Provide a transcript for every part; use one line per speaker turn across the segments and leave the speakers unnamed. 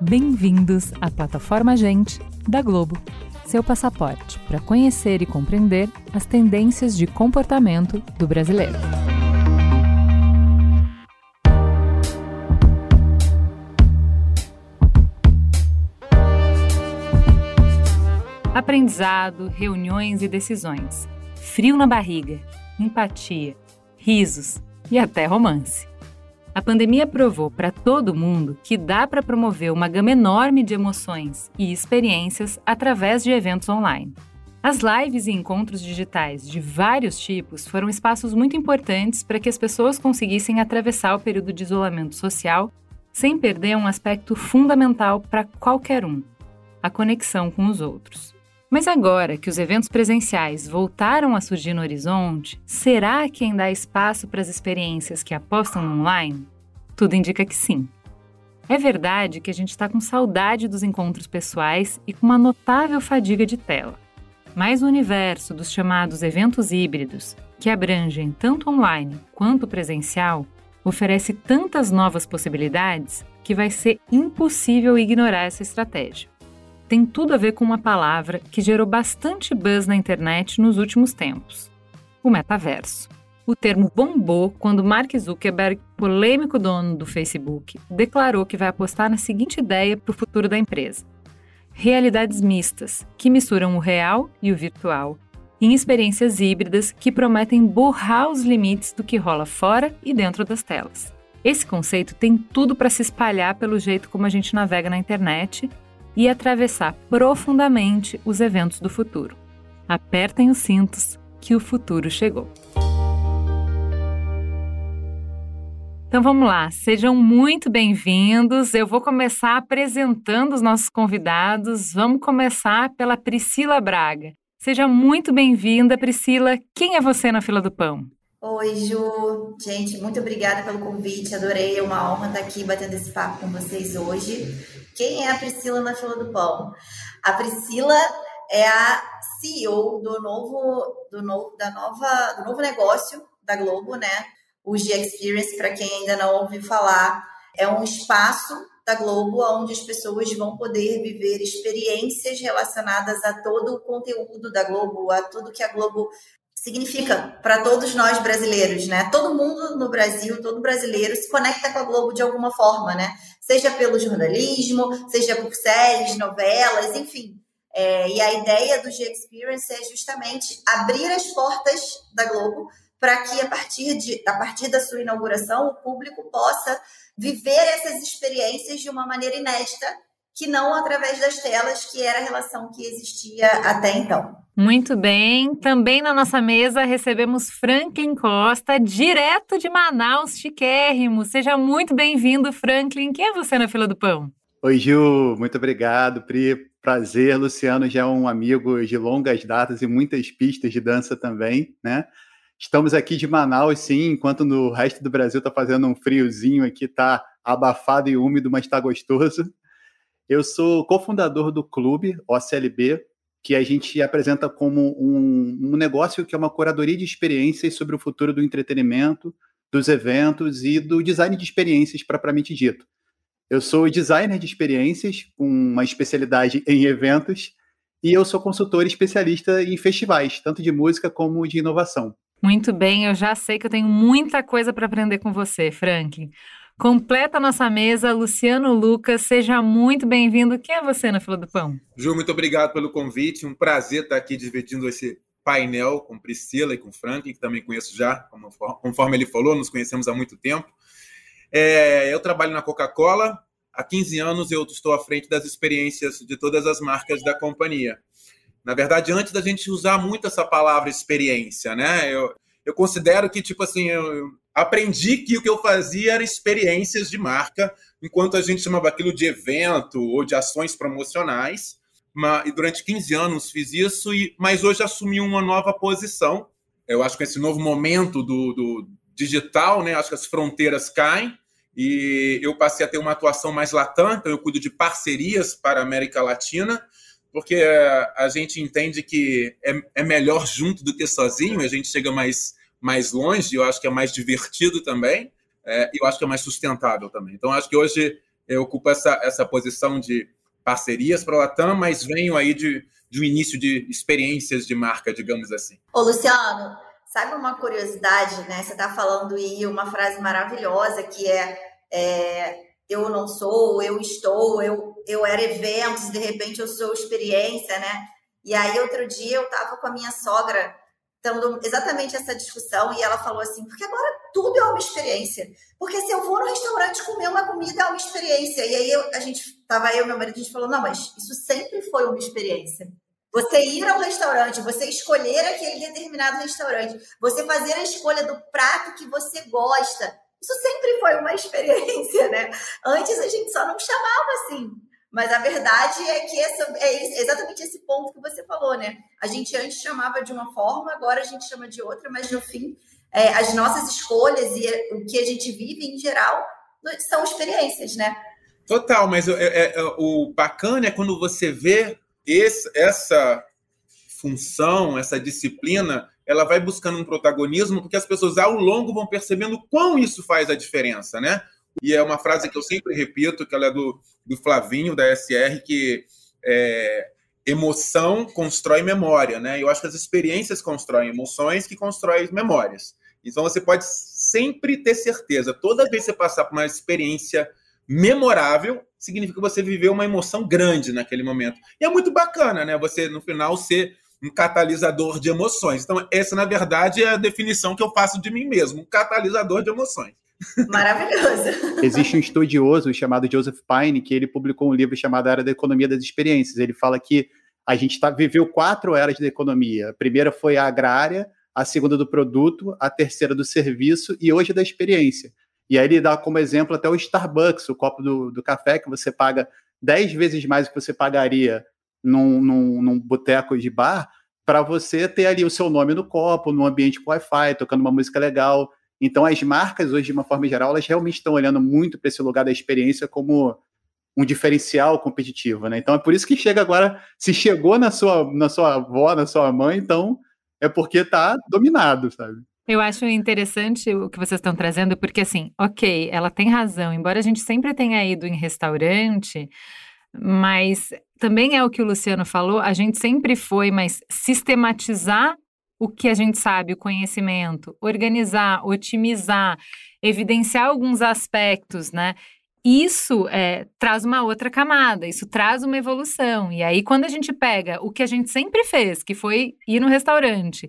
Bem-vindos à plataforma Gente da Globo, seu passaporte para conhecer e compreender as tendências de comportamento do brasileiro. Aprendizado, reuniões e decisões, frio na barriga, empatia, risos e até romance. A pandemia provou para todo mundo que dá para promover uma gama enorme de emoções e experiências através de eventos online. As lives e encontros digitais de vários tipos foram espaços muito importantes para que as pessoas conseguissem atravessar o período de isolamento social sem perder um aspecto fundamental para qualquer um: a conexão com os outros. Mas agora que os eventos presenciais voltaram a surgir no horizonte, será que ainda há espaço para as experiências que apostam no online? Tudo indica que sim. É verdade que a gente está com saudade dos encontros pessoais e com uma notável fadiga de tela. Mas o universo dos chamados eventos híbridos, que abrangem tanto online quanto presencial, oferece tantas novas possibilidades que vai ser impossível ignorar essa estratégia. Tem tudo a ver com uma palavra que gerou bastante buzz na internet nos últimos tempos: o metaverso. O termo bombou quando Mark Zuckerberg, polêmico dono do Facebook, declarou que vai apostar na seguinte ideia para o futuro da empresa: realidades mistas, que misturam o real e o virtual, em experiências híbridas que prometem borrar os limites do que rola fora e dentro das telas. Esse conceito tem tudo para se espalhar pelo jeito como a gente navega na internet e atravessar profundamente os eventos do futuro. Apertem os cintos, que o futuro chegou. Então vamos lá, sejam muito bem-vindos. Eu vou começar apresentando os nossos convidados. Vamos começar pela Priscila Braga. Seja muito bem-vinda, Priscila. Quem é você na fila do pão?
Oi, Ju. Gente, muito obrigada pelo convite. Adorei, é uma honra estar aqui batendo esse papo com vocês hoje. Quem é a Priscila na fila do pão? A Priscila é a CEO do novo, do novo, da nova, do novo negócio da Globo, né? o G Experience, para quem ainda não ouviu falar, é um espaço da Globo onde as pessoas vão poder viver experiências relacionadas a todo o conteúdo da Globo, a tudo que a Globo significa para todos nós brasileiros, né? Todo mundo no Brasil, todo brasileiro se conecta com a Globo de alguma forma, né? Seja pelo jornalismo, seja por séries, novelas, enfim. É, e a ideia do G Experience é justamente abrir as portas da Globo para que a partir, de, a partir da sua inauguração o público possa viver essas experiências de uma maneira inédita, que não através das telas, que era a relação que existia até então.
Muito bem. Também na nossa mesa recebemos Franklin Costa, direto de Manaus, chiquérrimo. Seja muito bem-vindo, Franklin. Quem é você na fila do pão?
Oi, Gil. Muito obrigado, Pri. Prazer. Luciano já é um amigo de longas datas e muitas pistas de dança também, né? Estamos aqui de Manaus, sim, enquanto no resto do Brasil está fazendo um friozinho aqui, está abafado e úmido, mas está gostoso. Eu sou cofundador do clube OCLB, que a gente apresenta como um, um, negócio que é uma curadoria de experiências sobre o futuro do entretenimento, dos eventos e do design de experiências propriamente dito. Eu sou designer de experiências, com uma especialidade em eventos, e eu sou consultor especialista em festivais, tanto de música como de inovação.
Muito bem, eu já sei que eu tenho muita coisa para aprender com você, Franklin. Completa a nossa mesa, Luciano Lucas, seja muito bem-vindo. Quem é você na fila do pão?
Ju, muito obrigado pelo convite. Um prazer estar aqui dividindo esse painel com Priscila e com Franklin, que também conheço já, conforme ele falou, nos conhecemos há muito tempo. É, eu trabalho na Coca-Cola. Há 15 anos eu estou à frente das experiências de todas as marcas da companhia. Na verdade, antes da gente usar muito essa palavra experiência, né? Eu, eu considero que, tipo assim, eu aprendi que o que eu fazia era experiências de marca, enquanto a gente chamava aquilo de evento ou de ações promocionais. e durante 15 anos fiz isso, e, mas hoje assumi uma nova posição. Eu acho que esse novo momento do, do digital, né? Acho que as fronteiras caem e eu passei a ter uma atuação mais latã, então eu cuido de parcerias para a América Latina porque é, a gente entende que é, é melhor junto do que sozinho, a gente chega mais, mais longe, eu acho que é mais divertido também, é, eu acho que é mais sustentável também. Então, acho que hoje eu ocupo essa, essa posição de parcerias para a Latam, mas venho aí de, de um início de experiências de marca, digamos assim.
Ô, Luciano, sabe uma curiosidade, né? Você está falando aí uma frase maravilhosa que é, é eu não sou, eu estou, eu, eu era eventos, de repente eu sou experiência, né? E aí, outro dia, eu estava com a minha sogra, tendo exatamente essa discussão, e ela falou assim: porque agora tudo é uma experiência. Porque se eu vou no restaurante comer uma comida, é uma experiência. E aí, eu, a gente, estava eu e meu marido, a gente falou: não, mas isso sempre foi uma experiência. Você ir ao restaurante, você escolher aquele determinado restaurante, você fazer a escolha do prato que você gosta, isso sempre foi uma experiência, né? Antes a gente só não chamava assim. Mas a verdade é que essa, é exatamente esse ponto que você falou, né? A gente antes chamava de uma forma, agora a gente chama de outra, mas no fim, é, as nossas escolhas e o que a gente vive em geral são experiências, né?
Total, mas é, é, o bacana é quando você vê esse, essa função, essa disciplina ela vai buscando um protagonismo, porque as pessoas ao longo vão percebendo quão isso faz a diferença, né? E é uma frase que eu sempre repito, que ela é do, do Flavinho, da SR, que é, emoção constrói memória, né? Eu acho que as experiências constroem emoções que constroem memórias. Então você pode sempre ter certeza, toda vez que você passar por uma experiência memorável, significa que você viveu uma emoção grande naquele momento. E é muito bacana, né? Você, no final, ser um catalisador de emoções. Então, essa, na verdade, é a definição que eu faço de mim mesmo, um catalisador de emoções.
Maravilhoso.
Existe um estudioso chamado Joseph Pine que ele publicou um livro chamado Era da Economia das Experiências. Ele fala que a gente tá, viveu quatro eras da economia. A primeira foi a agrária, a segunda do produto, a terceira do serviço e hoje da experiência. E aí ele dá como exemplo até o Starbucks, o copo do, do café que você paga dez vezes mais do que você pagaria num, num, num boteco de bar para você ter ali o seu nome no copo, no ambiente com Wi-Fi, tocando uma música legal. Então, as marcas, hoje, de uma forma geral, elas realmente estão olhando muito para esse lugar da experiência como um diferencial competitivo, né? Então, é por isso que chega agora, se chegou na sua, na sua avó, na sua mãe, então é porque está dominado, sabe?
Eu acho interessante o que vocês estão trazendo, porque assim, ok, ela tem razão, embora a gente sempre tenha ido em restaurante, mas também é o que o Luciano falou, a gente sempre foi, mas sistematizar o que a gente sabe, o conhecimento, organizar, otimizar, evidenciar alguns aspectos, né? Isso é, traz uma outra camada, isso traz uma evolução. E aí, quando a gente pega o que a gente sempre fez, que foi ir no restaurante,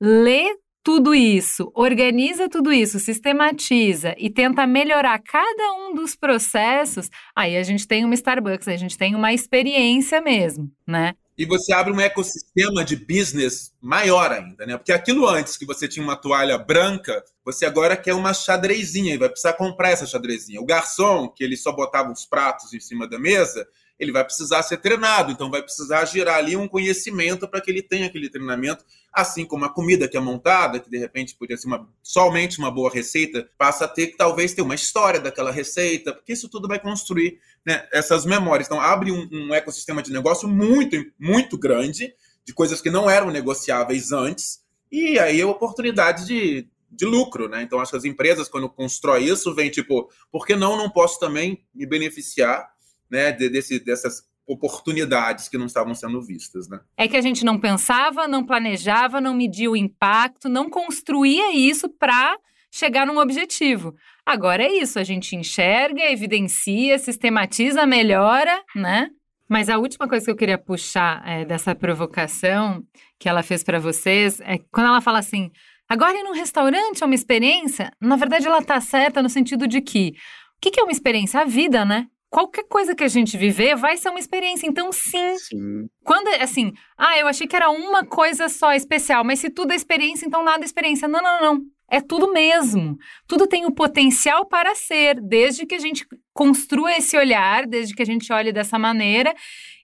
ler tudo isso, organiza tudo isso, sistematiza e tenta melhorar cada um dos processos, aí a gente tem uma Starbucks, a gente tem uma experiência mesmo, né?
E você abre um ecossistema de business maior ainda, né? Porque aquilo antes que você tinha uma toalha branca, você agora quer uma xadrezinha e vai precisar comprar essa xadrezinha. O garçom, que ele só botava os pratos em cima da mesa, ele vai precisar ser treinado, então vai precisar gerar ali um conhecimento para que ele tenha aquele treinamento, assim como a comida que é montada, que de repente podia ser uma, somente uma boa receita, passa a ter que talvez ter uma história daquela receita, porque isso tudo vai construir né, essas memórias. Então abre um, um ecossistema de negócio muito, muito grande, de coisas que não eram negociáveis antes, e aí a oportunidade de, de lucro, né? Então acho que as empresas, quando constrói isso, vem tipo, por que não não posso também me beneficiar né, desse, dessas oportunidades que não estavam sendo vistas, né?
É que a gente não pensava, não planejava, não media o impacto, não construía isso para chegar num objetivo. Agora é isso, a gente enxerga, evidencia, sistematiza, melhora, né? Mas a última coisa que eu queria puxar é, dessa provocação que ela fez para vocês é quando ela fala assim: agora ir num restaurante é uma experiência. Na verdade, ela tá certa no sentido de que o que, que é uma experiência? A vida, né? qualquer coisa que a gente viver vai ser uma experiência. Então, sim. sim. Quando, assim, ah, eu achei que era uma coisa só especial, mas se tudo é experiência, então nada é experiência. Não, não, não. É tudo mesmo. Tudo tem o potencial para ser, desde que a gente construa esse olhar, desde que a gente olhe dessa maneira.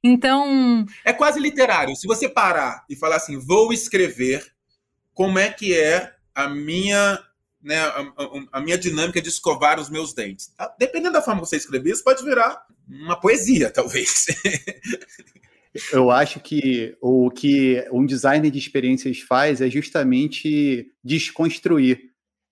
Então.
É quase literário. Se você parar e falar assim, vou escrever como é que é a minha né, a, a, minha dinâmica de escovar os meus dentes. Tá? Dependendo da forma que você escrever, isso pode virar uma poesia, talvez.
Eu acho que o que um designer de experiências faz é justamente desconstruir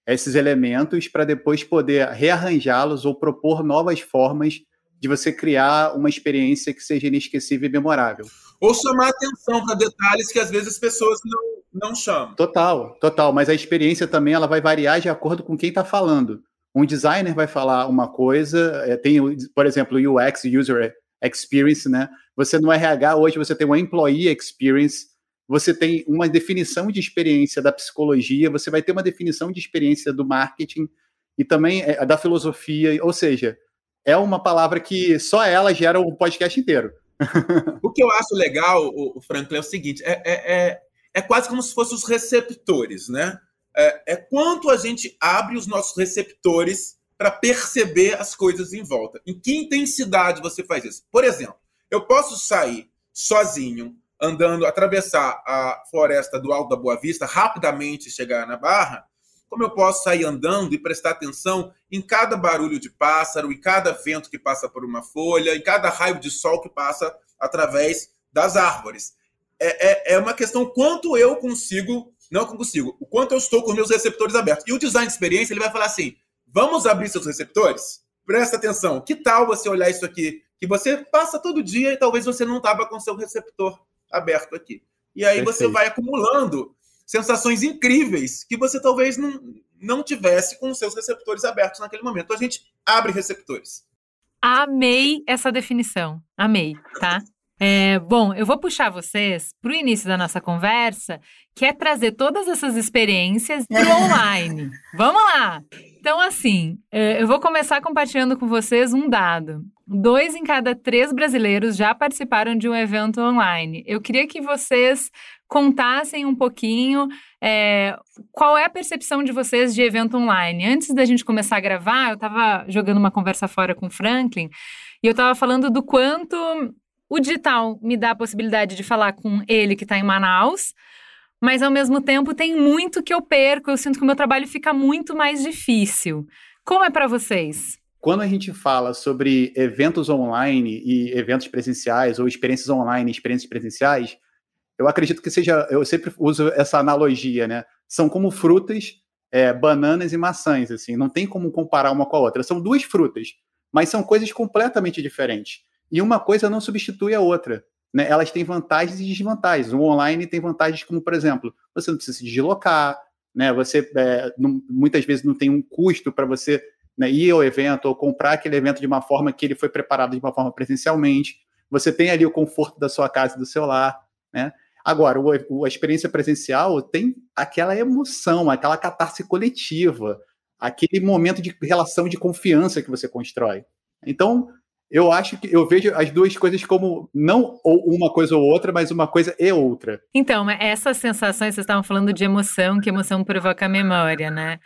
esses elementos para depois poder rearranjá-los ou propor novas formas de você criar uma experiência que seja inesquecível e memorável.
Ou chamar atenção para detalhes que às vezes as pessoas não, não chamam.
Total, total. Mas a experiência também ela vai variar de acordo com quem está falando. Um designer vai falar uma coisa, é, tem, por exemplo, o UX, User Experience, né? Você no RH hoje você tem uma Employee Experience, você tem uma definição de experiência da psicologia, você vai ter uma definição de experiência do marketing e também é, da filosofia, ou seja, é uma palavra que só ela gera o um podcast inteiro.
o que eu acho legal, o, Franklin, é o seguinte: é, é, é, é quase como se fossem os receptores, né? É, é quanto a gente abre os nossos receptores para perceber as coisas em volta. Em que intensidade você faz isso? Por exemplo, eu posso sair sozinho, andando, atravessar a floresta do Alto da Boa Vista, rapidamente chegar na Barra, como eu posso sair andando e prestar atenção em cada barulho de pássaro, em cada vento que passa por uma folha, em cada raio de sol que passa através das árvores. É, é, é uma questão quanto eu consigo, não consigo, o quanto eu estou com meus receptores abertos. E o design de experiência ele vai falar assim: vamos abrir seus receptores? Presta atenção. Que tal você olhar isso aqui? Que você passa todo dia e talvez você não estava com seu receptor aberto aqui. E aí Perfeito. você vai acumulando sensações incríveis que você talvez não, não tivesse com os seus receptores abertos naquele momento. Então a gente abre receptores.
Amei essa definição. Amei, tá? É, bom, eu vou puxar vocês para o início da nossa conversa, que é trazer todas essas experiências do online. Vamos lá! Então, assim, é, eu vou começar compartilhando com vocês um dado. Dois em cada três brasileiros já participaram de um evento online. Eu queria que vocês contassem um pouquinho é, qual é a percepção de vocês de evento online. Antes da gente começar a gravar, eu estava jogando uma conversa fora com o Franklin e eu estava falando do quanto o digital me dá a possibilidade de falar com ele que está em Manaus, mas ao mesmo tempo tem muito que eu perco. Eu sinto que o meu trabalho fica muito mais difícil. Como é para vocês?
Quando a gente fala sobre eventos online e eventos presenciais, ou experiências online e experiências presenciais, eu acredito que seja, eu sempre uso essa analogia, né? São como frutas, é, bananas e maçãs, assim, não tem como comparar uma com a outra. São duas frutas, mas são coisas completamente diferentes. E uma coisa não substitui a outra. Né? Elas têm vantagens e desvantagens. O online tem vantagens como, por exemplo, você não precisa se deslocar, né? Você é, não, muitas vezes não tem um custo para você né, ir ao evento ou comprar aquele evento de uma forma que ele foi preparado de uma forma presencialmente. Você tem ali o conforto da sua casa do seu lar, né? Agora, o, a experiência presencial tem aquela emoção, aquela catarse coletiva, aquele momento de relação de confiança que você constrói. Então, eu acho que eu vejo as duas coisas como não uma coisa ou outra, mas uma coisa e outra.
Então, essas sensações, vocês estavam falando de emoção, que emoção provoca memória, né?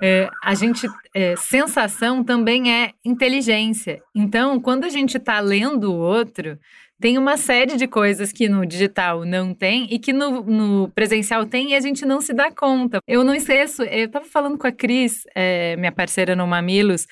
É, a gente, é, sensação também é inteligência. Então, quando a gente está lendo o outro, tem uma série de coisas que no digital não tem e que no, no, presencial tem e a gente não se dá conta. Eu não esqueço, eu estava falando com a Cris, é, minha parceira no Mamilos,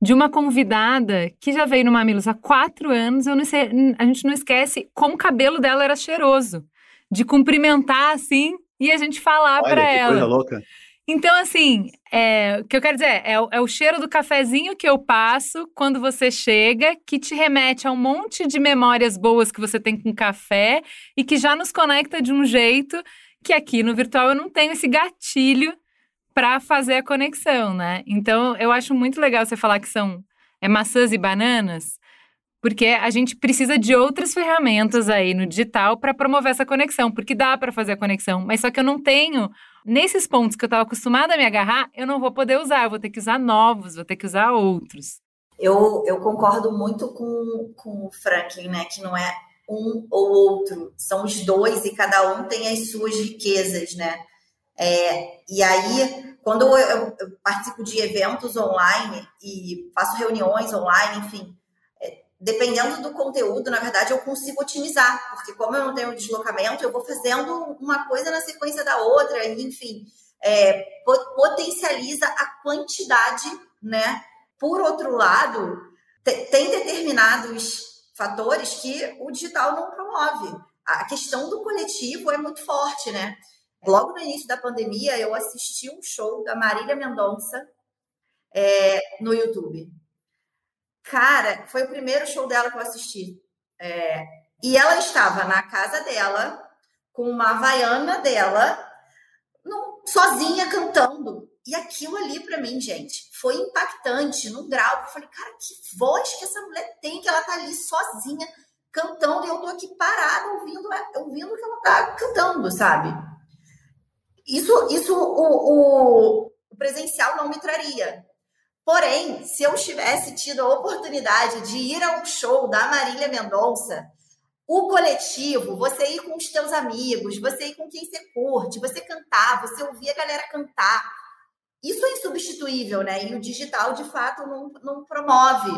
de uma convidada que já veio no Mamilos há quatro anos. Eu não sei, a gente não esquece como o cabelo dela era cheiroso. De cumprimentar assim e a gente falar para ela.
Coisa louca.
Então, assim, é, o que eu quero dizer é, é, o cheiro do cafezinho que eu passo quando você chega, que te remete a um monte de memórias boas que você tem com café e que já nos conecta de um jeito que aqui no virtual eu não tenho esse gatilho para fazer a conexão, né? Então, eu acho muito legal você falar que são é, maçãs e bananas, porque a gente precisa de outras ferramentas aí no digital para promover essa conexão, porque dá para fazer a conexão, mas só que eu não tenho Nesses pontos que eu estava acostumada a me agarrar, eu não vou poder usar, eu vou ter que usar novos, vou ter que usar outros.
Eu, eu concordo muito com, com o Franklin, né? Que não é um ou outro, são os dois e cada um tem as suas riquezas, né? É, e aí, quando eu, eu, participo de eventos online e faço reuniões online, enfim, dependendo do conteúdo, na verdade, eu consigo otimizar, porque como eu não tenho deslocamento, eu vou fazendo uma coisa na sequência da outra, e, enfim, é, potencializa a quantidade, né? Por outro lado, tem determinados fatores que o digital não promove. A questão do coletivo é muito forte, né? Logo no início da pandemia, eu assisti um show da Marília Mendonça é, no YouTube. Cara, foi o primeiro show dela que eu assisti. É, e ela estava na casa dela, com uma havaiana dela, num, sozinha cantando. E aquilo ali, para mim, gente, foi impactante num grau. Eu falei, cara, que voz que essa mulher tem, que ela tá ali sozinha cantando e eu tô aqui parada ouvindo, ouvindo que ela tá cantando, sabe? Isso, isso o, o, o presencial não me traria. Porém, se eu tivesse tido a oportunidade de ir a um show da Marília Mendonça, o coletivo, você ir com os teus amigos, você ir com quem você curte, você cantar, você ouvir a galera cantar, isso é insubstituível, né? E o digital, de fato, não, não promove.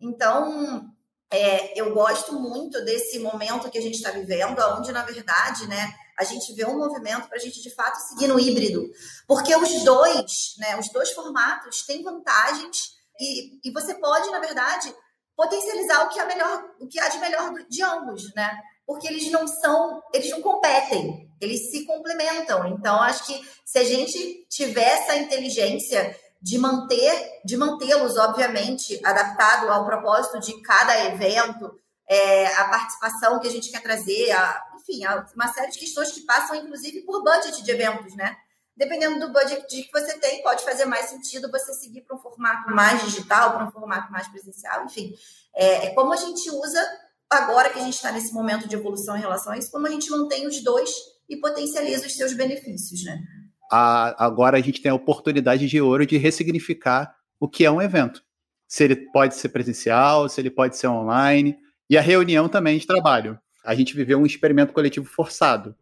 Então, é, eu gosto muito desse momento que a gente está vivendo, onde, na verdade, né, a gente vê um movimento para a gente, de fato, seguir no híbrido. Porque os dois, né, os dois formatos têm vantagens e, e você pode, na verdade, potencializar o que, é melhor, o que há de melhor de ambos, né? Porque eles não são, eles não competem, eles se complementam. Então, acho que se a gente tiver essa inteligência de manter, de mantê-los, obviamente, adaptado ao propósito de cada evento, é, a participação que a gente quer trazer, a, enfim, a, uma série de questões que passam, inclusive, por budget de eventos, né? Dependendo do budget que você tem, pode fazer mais sentido você seguir para um formato mais digital, para um formato mais presencial, enfim. É, é como a gente usa, agora que a gente está nesse momento de evolução em relação a isso, como a gente mantém os dois e potencializa os seus benefícios, né?
a, agora a gente tem a oportunidade de ouro de ressignificar o que é um evento. Se ele pode ser presencial, se ele pode ser online, e a reunião também de trabalho. A gente viveu um experimento coletivo forçado.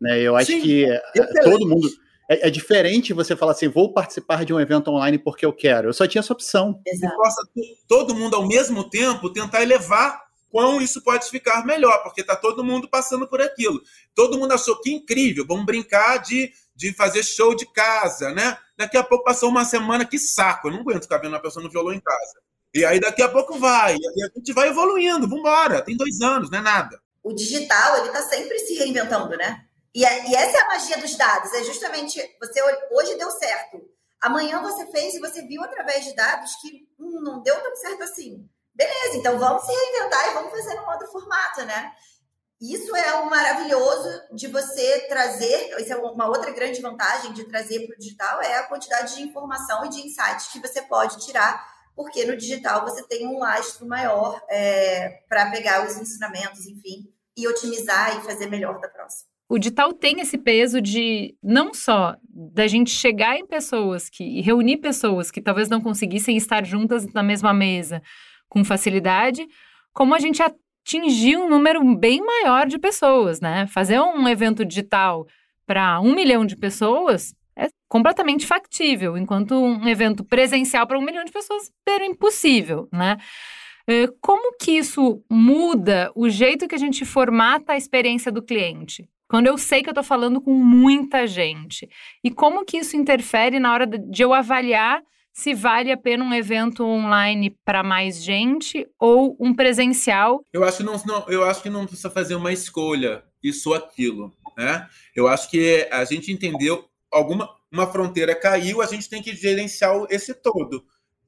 Né? Eu acho Sim, que é, todo mundo. É, é, diferente você falar assim, vou participar de um evento online porque eu quero. Eu só tinha essa opção.
Exato. Possa todo mundo ao mesmo tempo tentar elevar quão isso pode ficar melhor, porque está todo mundo passando por aquilo. Todo mundo achou que incrível, vamos brincar de de fazer show de casa, né? Daqui a pouco passou uma semana, que saco, eu não aguento ficar vendo uma pessoa no violão em casa. E aí daqui a pouco vai, e a gente vai evoluindo, vambora, tem dois anos, não é nada.
O digital, ele está sempre se reinventando, né? E, é, e essa é a magia dos dados, é justamente, você hoje deu certo, amanhã você fez e você viu através de dados que hum, não deu tão certo assim. Beleza, então vamos se reinventar e vamos fazer num outro formato, né? Isso é o maravilhoso de você trazer, isso é uma outra grande vantagem de trazer para o digital, é a quantidade de informação e de insights que você pode tirar, porque no digital você tem um lastro maior é, para pegar os ensinamentos, enfim, e otimizar e fazer melhor da próxima.
O digital tem esse peso de não só da gente chegar em pessoas que e reunir pessoas que talvez não conseguissem estar juntas na mesma mesa com facilidade, como a gente atingir um número bem maior de pessoas, né? Fazer um evento digital para um milhão de pessoas é completamente factível, enquanto um evento presencial para um milhão de pessoas era impossível, né? Eh, como que isso muda o jeito que a gente formata a experiência do cliente? Quando eu sei que eu estou falando com muita gente. E como que isso interfere na hora de eu avaliar se vale a pena um evento online para mais gente ou um presencial?
Eu acho não, não, eu acho que não precisa fazer uma escolha, isso ou aquilo. Né? Eu acho que a gente entendeu alguma uma fronteira caiu, a gente tem que gerenciar esse todo.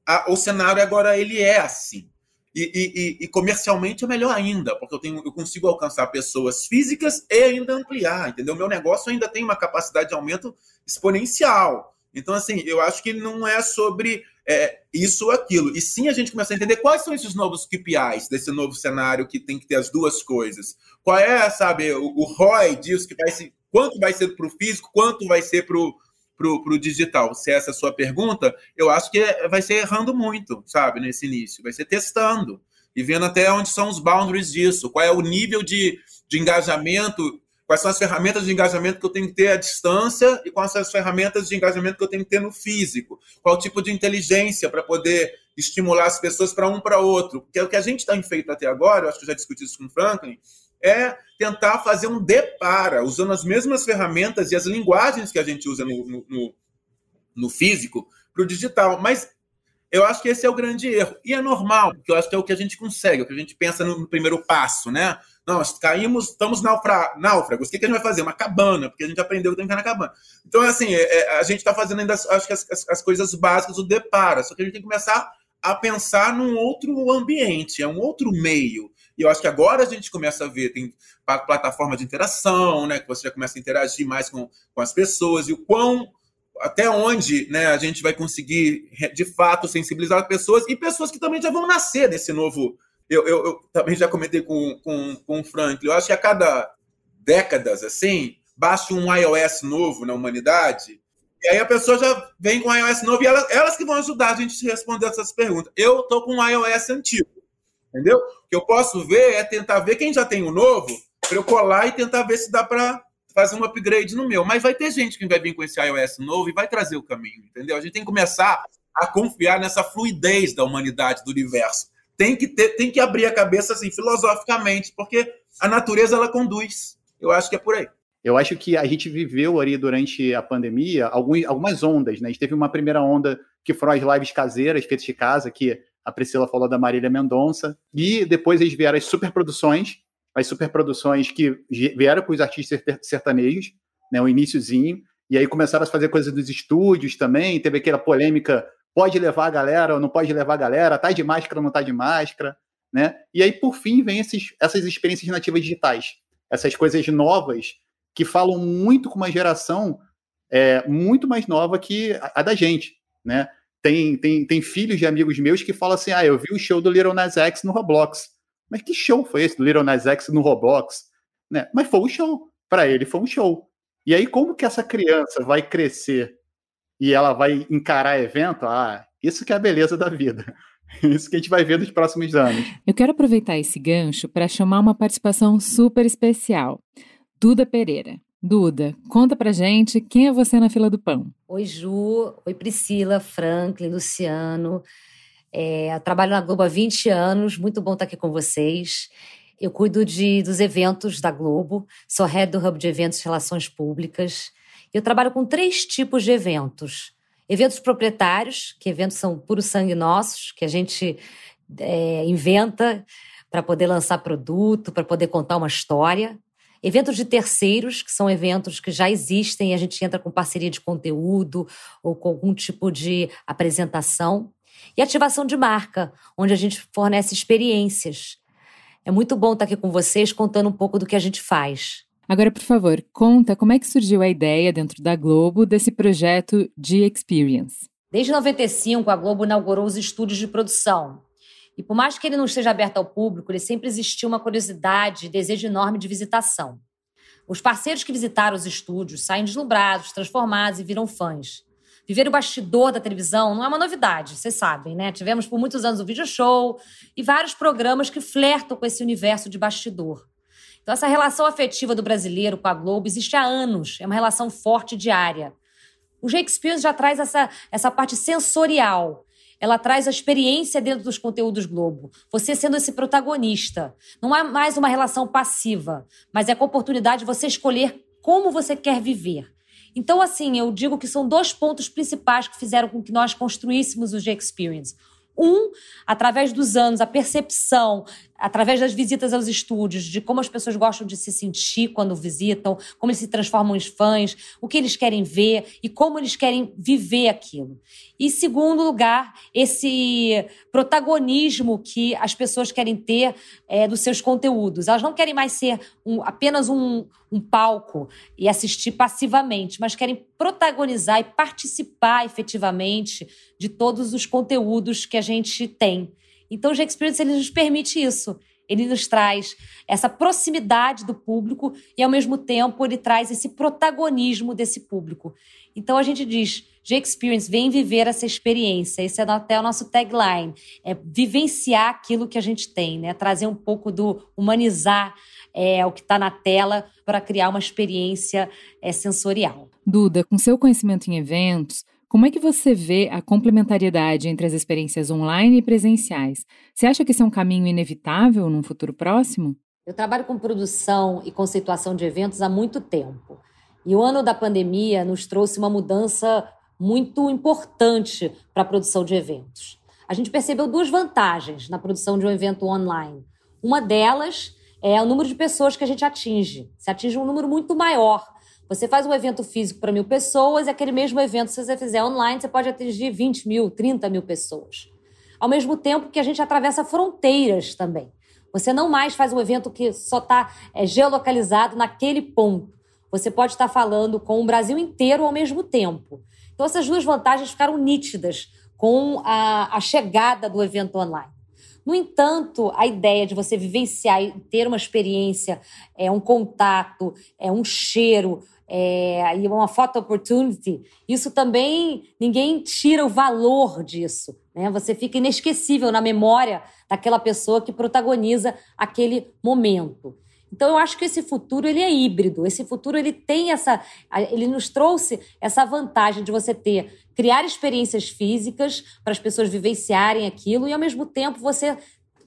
A, o cenário agora ele é assim. E, e, e, comercialmente é melhor ainda, porque eu, tenho, eu consigo alcançar pessoas físicas e ainda ampliar, entendeu? Meu negócio ainda tem uma capacidade de aumento exponencial. Então, assim, eu acho que não é sobre é, isso ou aquilo. E sim a gente começa a entender quais são esses novos KPIs desse novo cenário que tem que ter as duas coisas. Qual é, sabe, o, o ROI disso que vai ser. Quanto vai ser para o físico, quanto vai ser para o digital? Se essa é a sua pergunta, eu acho que é, vai ser errando muito, sabe, nesse início. Vai ser testando e vendo até onde são os boundaries disso, qual é o nível de, de engajamento quais são as ferramentas de engajamento que eu tenho que ter à distância e quais são as ferramentas de engajamento que eu tenho que ter no físico. Qual tipo de inteligência para poder estimular as pessoas para um para outro. Porque é o que a gente tem feito até agora, eu acho que já discuti isso com o Franklin, é tentar fazer um depara, usando as mesmas ferramentas e as linguagens que a gente usa no, no, no físico para o digital. Mas Eu acho que esse é o grande erro. E é normal, porque eu acho que é o que a gente consegue, é o que a gente pensa no primeiro passo, né? Nós caímos, estamos náufragos. O que, que a gente vai fazer? Uma cabana, porque a gente aprendeu que tem que ficar na cabana. Então, é assim, é, a gente está fazendo ainda, acho que as, as, as coisas básicas, o depara, só que a gente tem que começar a pensar num outro ambiente, é um outro meio. E eu acho que agora a gente começa a ver, tem plataforma de interação, né? Que você já começa a interagir mais com, com as pessoas, e o quão até onde né, a gente vai conseguir de fato sensibilizar as pessoas e pessoas que também já vão nascer nesse novo. Eu, eu, eu também já comentei com, com, com o Franklin, eu acho que a cada décadas, assim, baixa um iOS novo na humanidade, e aí a pessoa já vem com um iOS novo e elas, elas que vão ajudar a gente a responder essas perguntas. Eu tô com um iOS antigo, entendeu? O que eu posso ver é tentar ver quem já tem o novo, para eu colar e tentar ver se dá para fazer um upgrade no meu. Mas vai ter gente que vai vir com esse iOS novo e vai trazer o caminho, entendeu? A gente tem que começar a confiar nessa fluidez da humanidade, do universo. Tem que, ter, tem que abrir a cabeça assim, filosoficamente, porque a natureza ela conduz. Eu acho que é por aí.
Eu acho que a gente viveu ali durante a pandemia algumas ondas, né? A gente teve uma primeira onda que foram as lives caseiras, feitas de casa, que a Priscila falou da Marília Mendonça, e depois eles vieram as superproduções, as superproduções que vieram com os artistas sertanejos, né, o iníciozinho, e aí começaram a fazer coisas dos estúdios também, teve aquela polêmica, pode levar a galera ou não pode levar a galera, tá de máscara ou não tá de máscara, né? E aí, por fim, vem esses, essas experiências nativas digitais, essas coisas novas que falam muito com uma geração é, muito mais nova que a, a da gente, né? Tem, tem, tem filhos de amigos meus que falam assim, ah, eu vi o show do Little Nas X no Roblox. Mas que show foi esse do Little Nas X no Roblox? Né? Mas foi um show. Para ele foi um show. E aí, como que essa criança vai crescer e ela vai encarar evento? Ah, isso que é a beleza da vida. Isso que a gente vai ver nos próximos anos.
Eu quero aproveitar esse gancho para chamar uma participação super especial. Duda Pereira. Duda, conta pra gente quem é você na fila do pão.
Oi, Ju. Oi, Priscila, Franklin, Luciano. É, trabalho na Globo há 20 anos, muito bom estar aqui com vocês. Eu cuido de, dos eventos da Globo, sou head do Hub de Eventos e Relações Públicas. Eu trabalho com três tipos de eventos. Eventos proprietários, que eventos são puro sangue nossos, que a gente é, inventa para poder lançar produto, para poder contar uma história. Eventos de terceiros, que são eventos que já existem e a gente entra com parceria de conteúdo ou com algum tipo de apresentação. E ativação de marca, onde a gente fornece experiências. É muito bom estar aqui com vocês contando um pouco do que a gente faz.
Agora, por favor, conta como é que surgiu a ideia dentro da Globo desse projeto de Experience.
Desde 95, a Globo inaugurou os estúdios de produção. E por mais que ele não esteja aberto ao público, ele sempre existiu uma curiosidade e desejo enorme de visitação. Os parceiros que visitaram os estúdios saem deslumbrados, transformados e viram fãs. Viver o bastidor da televisão não é uma novidade, vocês sabem, né? Tivemos por muitos anos o video show e vários programas que flertam com esse universo de bastidor. Então, essa relação afetiva do brasileiro com a Globo existe há anos, é uma relação forte e diária. O Shakespeare já traz essa, essa parte sensorial, ela traz a experiência dentro dos conteúdos Globo. Você sendo esse protagonista. Não é mais uma relação passiva, mas é com a oportunidade de você escolher como você quer viver. Então, assim, eu digo que são dois pontos principais que fizeram com que nós construíssemos o G-Experience. Um, através dos anos, a percepção, através das visitas aos estúdios, de como as pessoas gostam de se sentir quando visitam, como eles se transformam em fãs, o que eles querem ver e como eles querem viver aquilo. E, segundo lugar, esse protagonismo que as pessoas querem ter é, dos seus conteúdos. Elas não querem mais ser um, apenas um, um palco e assistir passivamente, mas querem protagonizar e participar efetivamente de todos os conteúdos que a gente tem. Então, o G-Experience ele nos permite isso. Ele nos traz essa proximidade do público e, ao mesmo tempo, ele traz esse protagonismo desse público. Então, a gente diz, G-Experience, vem viver essa experiência. Esse é até o nosso tagline. É vivenciar aquilo que a gente tem, né? Trazer um pouco do humanizar é, o que está na tela para criar uma experiência é, sensorial.
Duda, com seu conhecimento em eventos, como é que você vê a complementariedade entre as experiências online e presenciais? Você acha que esse é um caminho inevitável num futuro próximo?
Eu trabalho com produção e conceituação de eventos há muito tempo. E o ano da pandemia nos trouxe uma mudança muito importante para a produção de eventos. a gente percebeu duas vantagens na produção de um evento online. Uma delas é o número de pessoas que a gente atinge. Se atinge um número muito maior. Você faz um evento físico para mil pessoas e aquele mesmo evento, se você fizer online, você pode atingir 20 mil, 30 mil pessoas. Ao mesmo tempo que a gente atravessa fronteiras também. Você não mais faz um evento que só está é, geolocalizado naquele ponto. Você pode estar falando com o Brasil inteiro ao mesmo tempo. Então, essas duas vantagens ficaram nítidas com a, a chegada do evento online. No entanto, a ideia de você vivenciar e ter uma experiência, é um contato, é um cheiro, é, e uma photo opportunity, isso também ninguém tira o valor disso. Né? Você fica inesquecível na memória daquela pessoa que protagoniza aquele momento. Então eu acho que esse futuro ele é híbrido. Esse futuro ele tem essa, ele nos trouxe essa vantagem de você ter criar experiências físicas para as pessoas vivenciarem aquilo e ao mesmo tempo você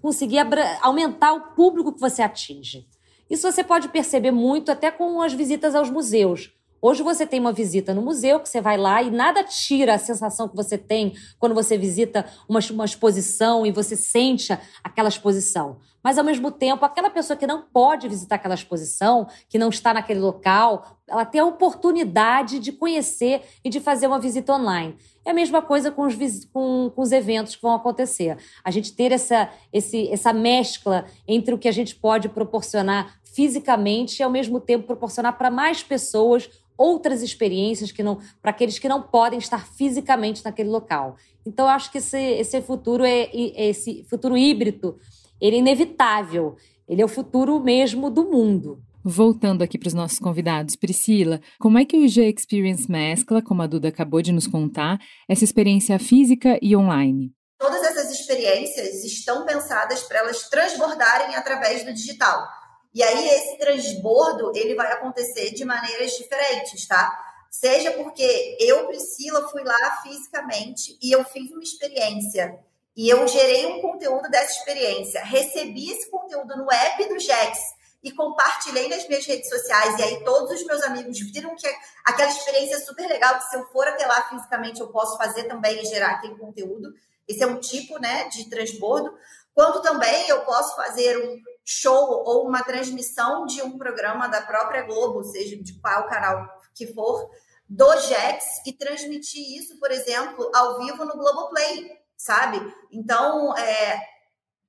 conseguir aumentar o público que você atinge. Isso você pode perceber muito até com as visitas aos museus. Hoje você tem uma visita no museu, que você vai lá e nada tira a sensação que você tem quando você visita uma, uma exposição e você sente aquela exposição. Mas, ao mesmo tempo, aquela pessoa que não pode visitar aquela exposição, que não está naquele local, ela tem a oportunidade de conhecer e de fazer uma visita online. É a mesma coisa com os, com, com os eventos que vão acontecer. A gente ter essa, esse, essa mescla entre o que a gente pode proporcionar fisicamente e, ao mesmo tempo, proporcionar para mais pessoas outras experiências que não para aqueles que não podem estar fisicamente naquele local. Então eu acho que esse, esse futuro é esse futuro híbrido, ele é inevitável. Ele é o futuro mesmo do mundo.
Voltando aqui para os nossos convidados, Priscila, como é que o G Experience mescla, como a Duda acabou de nos contar, essa experiência física e online?
Todas essas experiências estão pensadas para elas transbordarem através do digital. E aí esse transbordo, ele vai acontecer de maneiras diferentes, tá? Seja porque eu, Priscila, fui lá fisicamente e eu fiz uma experiência e eu gerei um conteúdo dessa experiência, recebi esse conteúdo no app do Jex e compartilhei nas minhas redes sociais e aí todos os meus amigos viram que aquela experiência é super legal, que se eu for até lá fisicamente eu posso fazer também e gerar aquele conteúdo. Esse é um tipo, né, de transbordo. Quando também eu posso fazer um show ou uma transmissão de um programa da própria Globo, seja de qual canal que for, do Jets e transmitir isso, por exemplo, ao vivo no Globoplay, sabe? Então, é,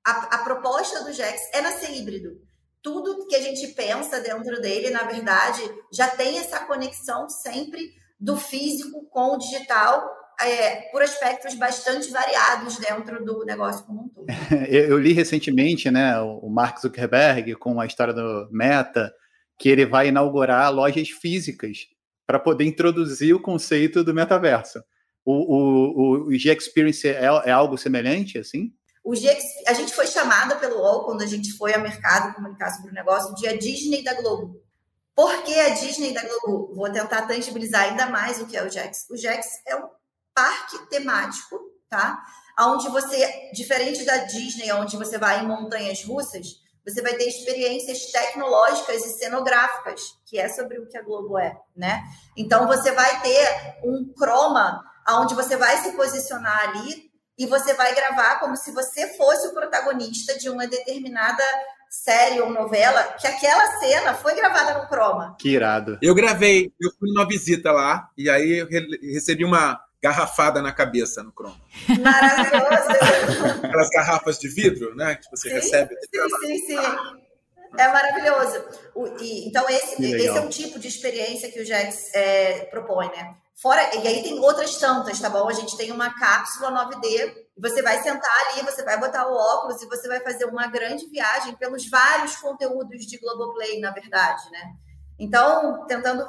a, a proposta do Jex é nascer híbrido. Tudo que a gente pensa dentro dele, na verdade, já tem essa conexão sempre do físico com o digital é, por aspectos bastante variados dentro do negócio como um todo.
Eu li recentemente, né, o Mark Zuckerberg com a história do Meta, que ele vai inaugurar lojas físicas para poder introduzir o conceito do metaverso. O, o, o G-Experience é, é, algo semelhante, assim?
O G, a gente foi chamada pelo UOL, quando a gente foi ao mercado comunicar sobre o negócio, de a Disney da Globo. Por que a Disney da Globo? Vou tentar tangibilizar ainda mais o que é o JEX. O JEX é um parque temático, tá? Onde você, diferente da Disney, onde você vai em montanhas russas, você vai ter experiências tecnológicas e cenográficas, que é sobre o que a Globo é, né? Então você vai ter um croma onde você vai se posicionar ali e você vai gravar como se você fosse o protagonista de uma determinada série ou novela, que aquela cena foi gravada no croma.
Que irado.
Eu gravei, eu fui numa visita lá e aí recebi uma garrafada na cabeça no cromo.
Maravilhoso!
Aquelas garrafas de vidro, né? Que você
sim,
recebe.
Sim, sim, sim. É maravilhoso. O, e, então, esse, esse é um tipo de experiência que o Jex é, propõe, né? Fora, e aí tem outras tantas, tá bom? A gente tem uma cápsula 9D, você vai sentar ali, você vai botar o óculos e você vai fazer uma grande viagem pelos vários conteúdos de Globoplay, na verdade, né? Então, tentando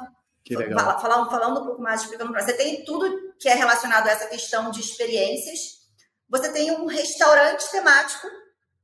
falar, falar, falando um pouco mais, explicando para você, tem tudo que é relacionado a essa questão de experiências. Você tem um restaurante temático,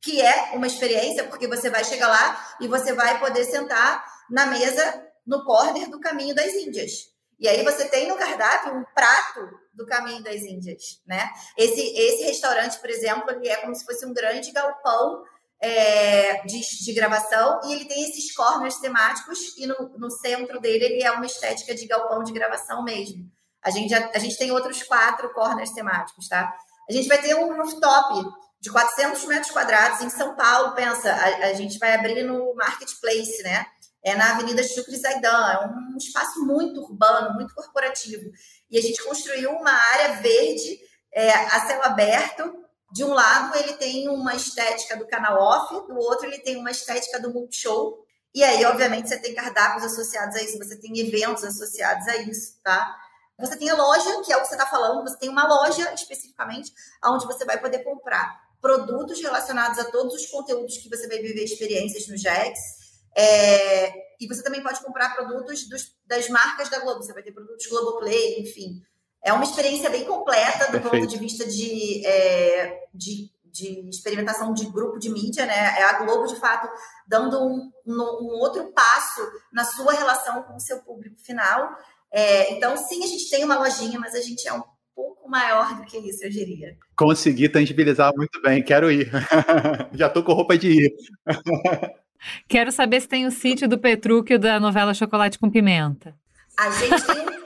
que é uma experiência, porque você vai chegar lá e você vai poder sentar na mesa no corner do caminho das Índias. E aí você tem no cardápio um prato do caminho das Índias, né? Esse, esse restaurante, por exemplo, ele é como se fosse um grande galpão é, de, de, gravação e ele tem esses corners temáticos e no, no, centro dele ele é uma estética de galpão de gravação mesmo. A gente, já, a gente tem outros quatro corners temáticos, tá? A gente vai ter um rooftop de 400 metros quadrados em São Paulo. Pensa, a, a gente vai abrir no Marketplace, né? É na Avenida Chucre Zaidan. É um espaço muito urbano, muito corporativo. E a gente construiu uma área verde é, a céu aberto. De um lado, ele tem uma estética do canal off, do outro, ele tem uma estética do Multishow. E aí, obviamente, você tem cardápios associados a isso, você tem eventos associados a isso, tá? Você tem a loja, que é o que você está falando, você tem uma loja especificamente, onde você vai poder comprar produtos relacionados a todos os conteúdos que você vai viver experiências no JEX. É, e você também pode comprar produtos dos, das marcas da Globo, você vai ter produtos Globoplay, enfim. É uma experiência bem completa do Perfeito. ponto de vista de, é, de, de, experimentação de grupo de mídia, né? É a Globo, de fato, dando um, um outro passo na sua relação com o seu público final. É, então, sim, a gente tem uma lojinha, mas a gente é um pouco maior do que isso, eu diria.
Consegui tangibilizar muito bem, quero ir. Já tô com roupa de ir.
Quero saber se tem o sítio do Petrúquio da novela Chocolate com Pimenta.
A gente tem um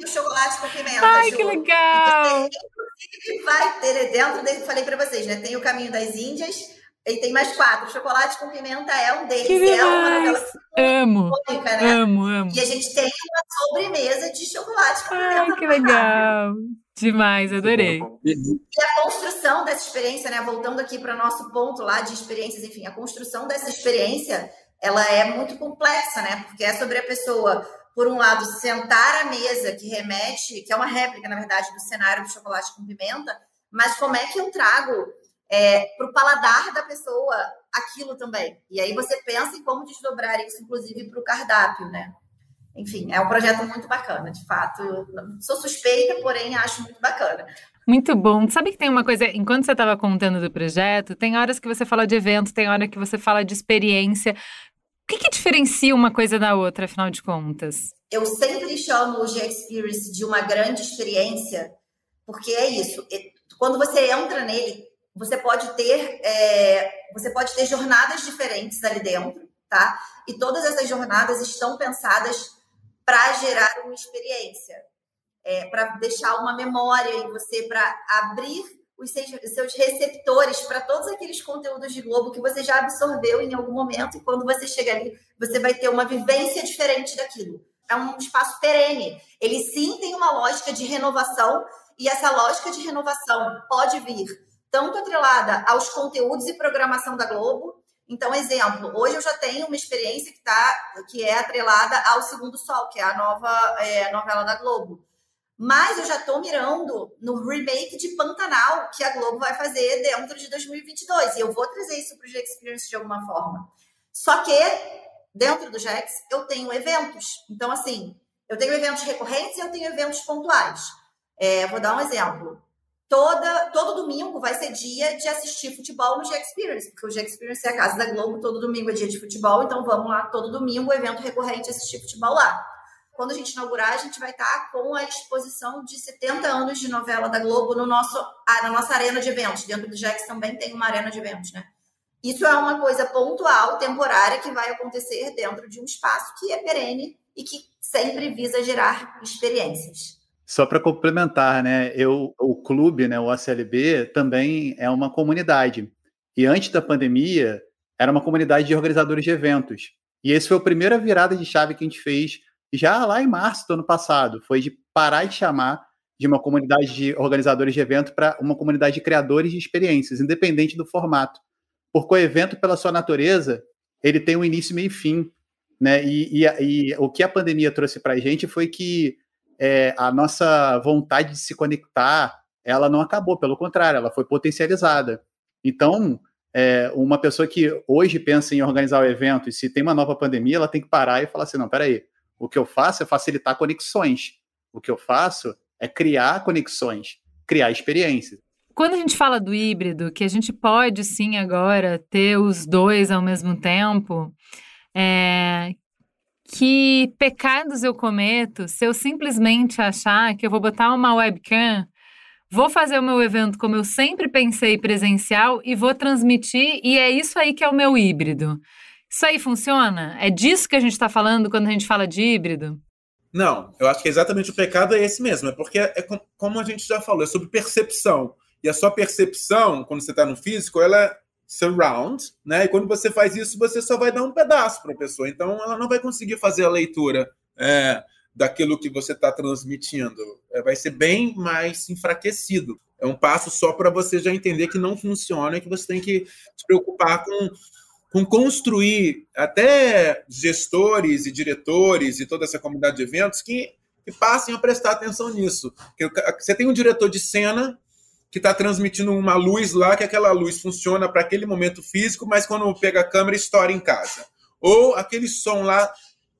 do chocolate com pimenta.
Ai, Ju. que legal!
Inclusive, vai ter dentro dele, falei para vocês, né? Tem o Caminho das Índias, e tem mais quatro. Chocolate com pimenta é um deles. Que
é uma novela amo, né? Amo, amo.
E a gente tem uma sobremesa de chocolate com pimenta.
Ai, que legal. Demais, adorei.
E a construção dessa experiência, né? Voltando aqui para o nosso ponto lá de experiências, enfim, a construção dessa experiência, ela é muito complexa, né? Porque é sobre a pessoa, por um lado, sentar à mesa, que remete, que é uma réplica, na verdade, do cenário do chocolate com pimenta, mas como é que eu trago é, para o paladar da pessoa aquilo também. E aí você pensa em como desdobrar isso, inclusive, para o cardápio, né? Enfim, é um projeto muito bacana, de fato. Sou suspeita, porém acho muito bacana.
Muito bom. Sabe que tem uma coisa, enquanto você estava contando do projeto, tem horas que você fala de evento, tem hora que você fala de experiência. O que, que diferencia uma coisa da outra, afinal de contas?
Eu sempre chamo o G-Experience de uma grande experiência, porque é isso. Quando você entra nele, você pode ter é, você pode ter jornadas diferentes ali dentro, tá? E todas essas jornadas estão pensadas para gerar uma experiência, é, para deixar uma memória em você, para abrir os seus receptores para todos aqueles conteúdos de Globo que você já absorveu em algum momento, e quando você chega ali, você vai ter uma vivência diferente daquilo. É um espaço perene. Ele sim tem uma lógica de renovação, e essa lógica de renovação pode vir tanto atrelada aos conteúdos e programação da Globo. Então, exemplo, hoje eu já tenho uma experiência que, tá, que é atrelada ao Segundo Sol, que é a nova é, novela da Globo. Mas eu já estou mirando no remake de Pantanal, que a Globo vai fazer dentro de 2022. E eu vou trazer isso para o G-Experience de alguma forma. Só que, dentro do GEX, eu tenho eventos. Então, assim, eu tenho eventos recorrentes e eu tenho eventos pontuais. É, vou dar um exemplo toda, todo domingo vai ser dia de assistir futebol no G Experience, porque o G Experience é a casa da Globo, todo domingo é dia de futebol, então vamos lá todo domingo, evento recorrente, assistir futebol lá. Quando a gente inaugurar, a gente vai estar com a exposição de 70 anos de novela da Globo no nosso, na nossa arena de eventos. Dentro do Jax também tem uma arena de eventos, né? Isso é uma coisa pontual, temporária, que vai acontecer dentro de um espaço que é perene e que sempre visa gerar experiências.
Só para complementar, né? Eu, o clube, né, o ACLB, também é uma comunidade. E antes da pandemia, era uma comunidade de organizadores de eventos. E esse foi a primeira virada de chave que a gente fez já lá em março do ano passado. Foi de parar de chamar de uma comunidade de organizadores de evento para uma comunidade de criadores de experiências, independente do formato. Porque o evento, pela sua natureza, ele tem um início, meio e fim. Né? E, e, e o que a pandemia trouxe para a gente foi que é, a nossa vontade de se conectar, ela não acabou, pelo contrário, ela foi potencializada. Então, é, uma pessoa que hoje pensa em organizar o evento e se tem uma nova pandemia, ela tem que parar e falar assim, não, peraí, o que eu faço é facilitar conexões. O que eu faço é criar conexões, criar experiências.
Quando a gente fala do híbrido, que a gente pode sim agora ter os dois ao mesmo tempo, é, que pecados eu cometo se eu simplesmente achar que eu vou botar uma webcam, vou fazer o meu evento como eu sempre pensei presencial e vou transmitir, e é isso aí que é o meu híbrido. Isso aí funciona? É disso que a gente está falando quando a gente fala de híbrido?
Não, eu acho que exatamente o pecado é esse mesmo, é porque é como a gente já falou, é sobre percepção. E a sua percepção, quando você está no físico, ela é surround, né? E quando você faz isso, você só vai dar um pedaço para a pessoa. Então, ela não vai conseguir fazer a leitura é, daquilo que você está transmitindo. É, vai ser bem mais enfraquecido. É um passo só para você já entender que não funciona e que você tem que se preocupar com, com construir até gestores e diretores e toda essa comunidade de eventos que, que passem a prestar atenção nisso. Você tem um diretor de cena que está transmitindo uma luz lá, que aquela luz funciona para aquele momento físico, mas quando pega a câmera, estoura em casa. Ou aquele som lá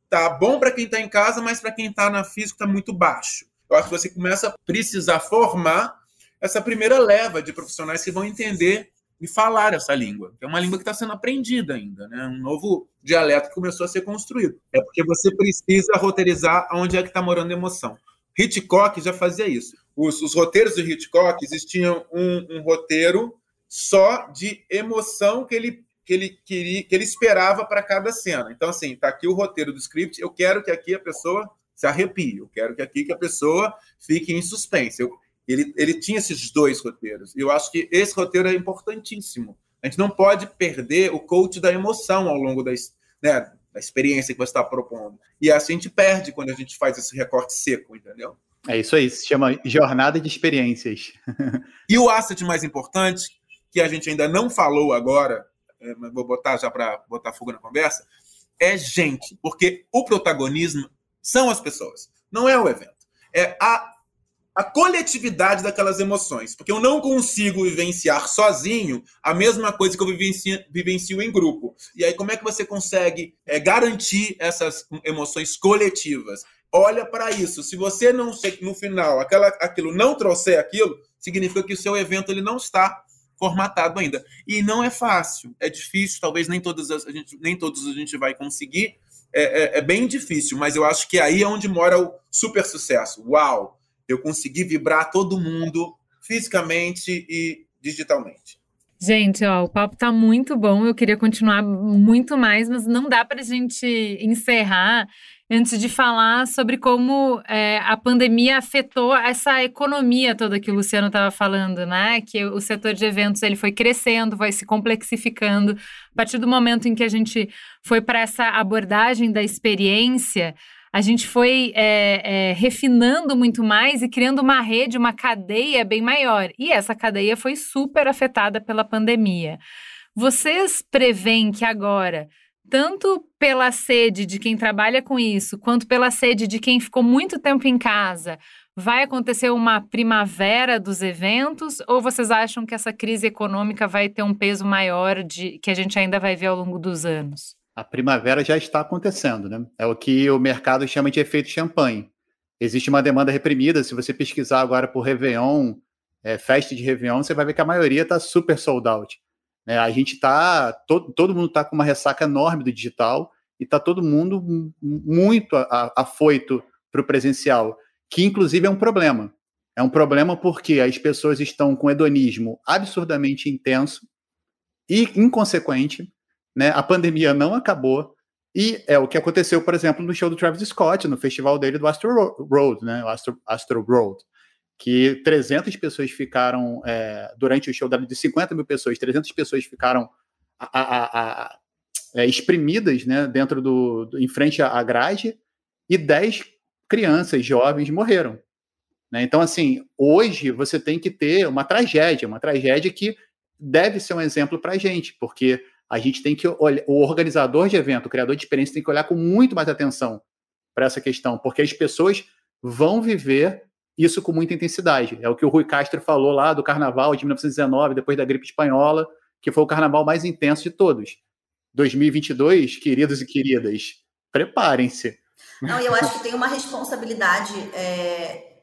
tá bom para quem está em casa, mas para quem está na física está muito baixo. Eu acho que você começa a precisar formar essa primeira leva de profissionais que vão entender e falar essa língua. É uma língua que está sendo aprendida ainda, né? Um novo dialeto que começou a ser construído. É porque você precisa roteirizar onde é que está morando a emoção. Hitchcock já fazia isso. Os, os roteiros do Hitchcock existiam um, um roteiro só de emoção que ele que ele queria, que ele esperava para cada cena. Então, assim, tá aqui o roteiro do script. Eu quero que aqui a pessoa se arrepie. Eu quero que aqui que a pessoa fique em suspense. Eu, ele, ele tinha esses dois roteiros. E eu acho que esse roteiro é importantíssimo. A gente não pode perder o coach da emoção ao longo da, né, da experiência que você está propondo. E assim a gente perde quando a gente faz esse recorte seco, entendeu?
É isso aí, se chama jornada de experiências.
e o asset mais importante, que a gente ainda não falou agora, é, mas vou botar já para botar fogo na conversa, é gente, porque o protagonismo são as pessoas, não é o evento. É a a coletividade daquelas emoções, porque eu não consigo vivenciar sozinho a mesma coisa que eu vivencio, vivencio em grupo. E aí, como é que você consegue é, garantir essas emoções coletivas? Olha para isso. Se você não, no final, aquela, aquilo não trouxer aquilo, significa que o seu evento ele não está formatado ainda. E não é fácil, é difícil, talvez nem todas a gente, nem todos a gente vai conseguir. É, é, é bem difícil, mas eu acho que aí é onde mora o super sucesso. Uau! Eu consegui vibrar todo mundo fisicamente e digitalmente.
Gente, ó, o papo tá muito bom. Eu queria continuar muito mais, mas não dá para a gente encerrar antes de falar sobre como é, a pandemia afetou essa economia toda que o Luciano estava falando, né? Que o setor de eventos ele foi crescendo, vai se complexificando. A partir do momento em que a gente foi para essa abordagem da experiência, a gente foi é, é, refinando muito mais e criando uma rede, uma cadeia bem maior. E essa cadeia foi super afetada pela pandemia. Vocês preveem que agora, tanto pela sede de quem trabalha com isso, quanto pela sede de quem ficou muito tempo em casa, vai acontecer uma primavera dos eventos? Ou vocês acham que essa crise econômica vai ter um peso maior de que a gente ainda vai ver ao longo dos anos?
A primavera já está acontecendo, né? É o que o mercado chama de efeito champanhe. Existe uma demanda reprimida. Se você pesquisar agora por Réveillon, é, festa de Réveillon, você vai ver que a maioria está super sold out. Né? A gente está, todo, todo mundo está com uma ressaca enorme do digital e está todo mundo muito afoito para o presencial, que inclusive é um problema. É um problema porque as pessoas estão com hedonismo absurdamente intenso e inconsequente né? A pandemia não acabou. E é o que aconteceu, por exemplo, no show do Travis Scott, no festival dele do Astro Road, né? Astro, Astro Road. Que 300 pessoas ficaram, é, durante o show de 50 mil pessoas, 300 pessoas ficaram a, a, a, é, exprimidas né, dentro do, do, em frente à grade, e 10 crianças jovens morreram. Né? Então, assim, hoje você tem que ter uma tragédia, uma tragédia que deve ser um exemplo para a gente, porque a gente tem que olhar, o organizador de evento, o criador de experiência, tem que olhar com muito mais atenção para essa questão, porque as pessoas vão viver isso com muita intensidade. É o que o Rui Castro falou lá do carnaval de 1919, depois da gripe espanhola, que foi o carnaval mais intenso de todos. 2022, queridos e queridas, preparem-se.
Não, eu acho que tem uma responsabilidade é,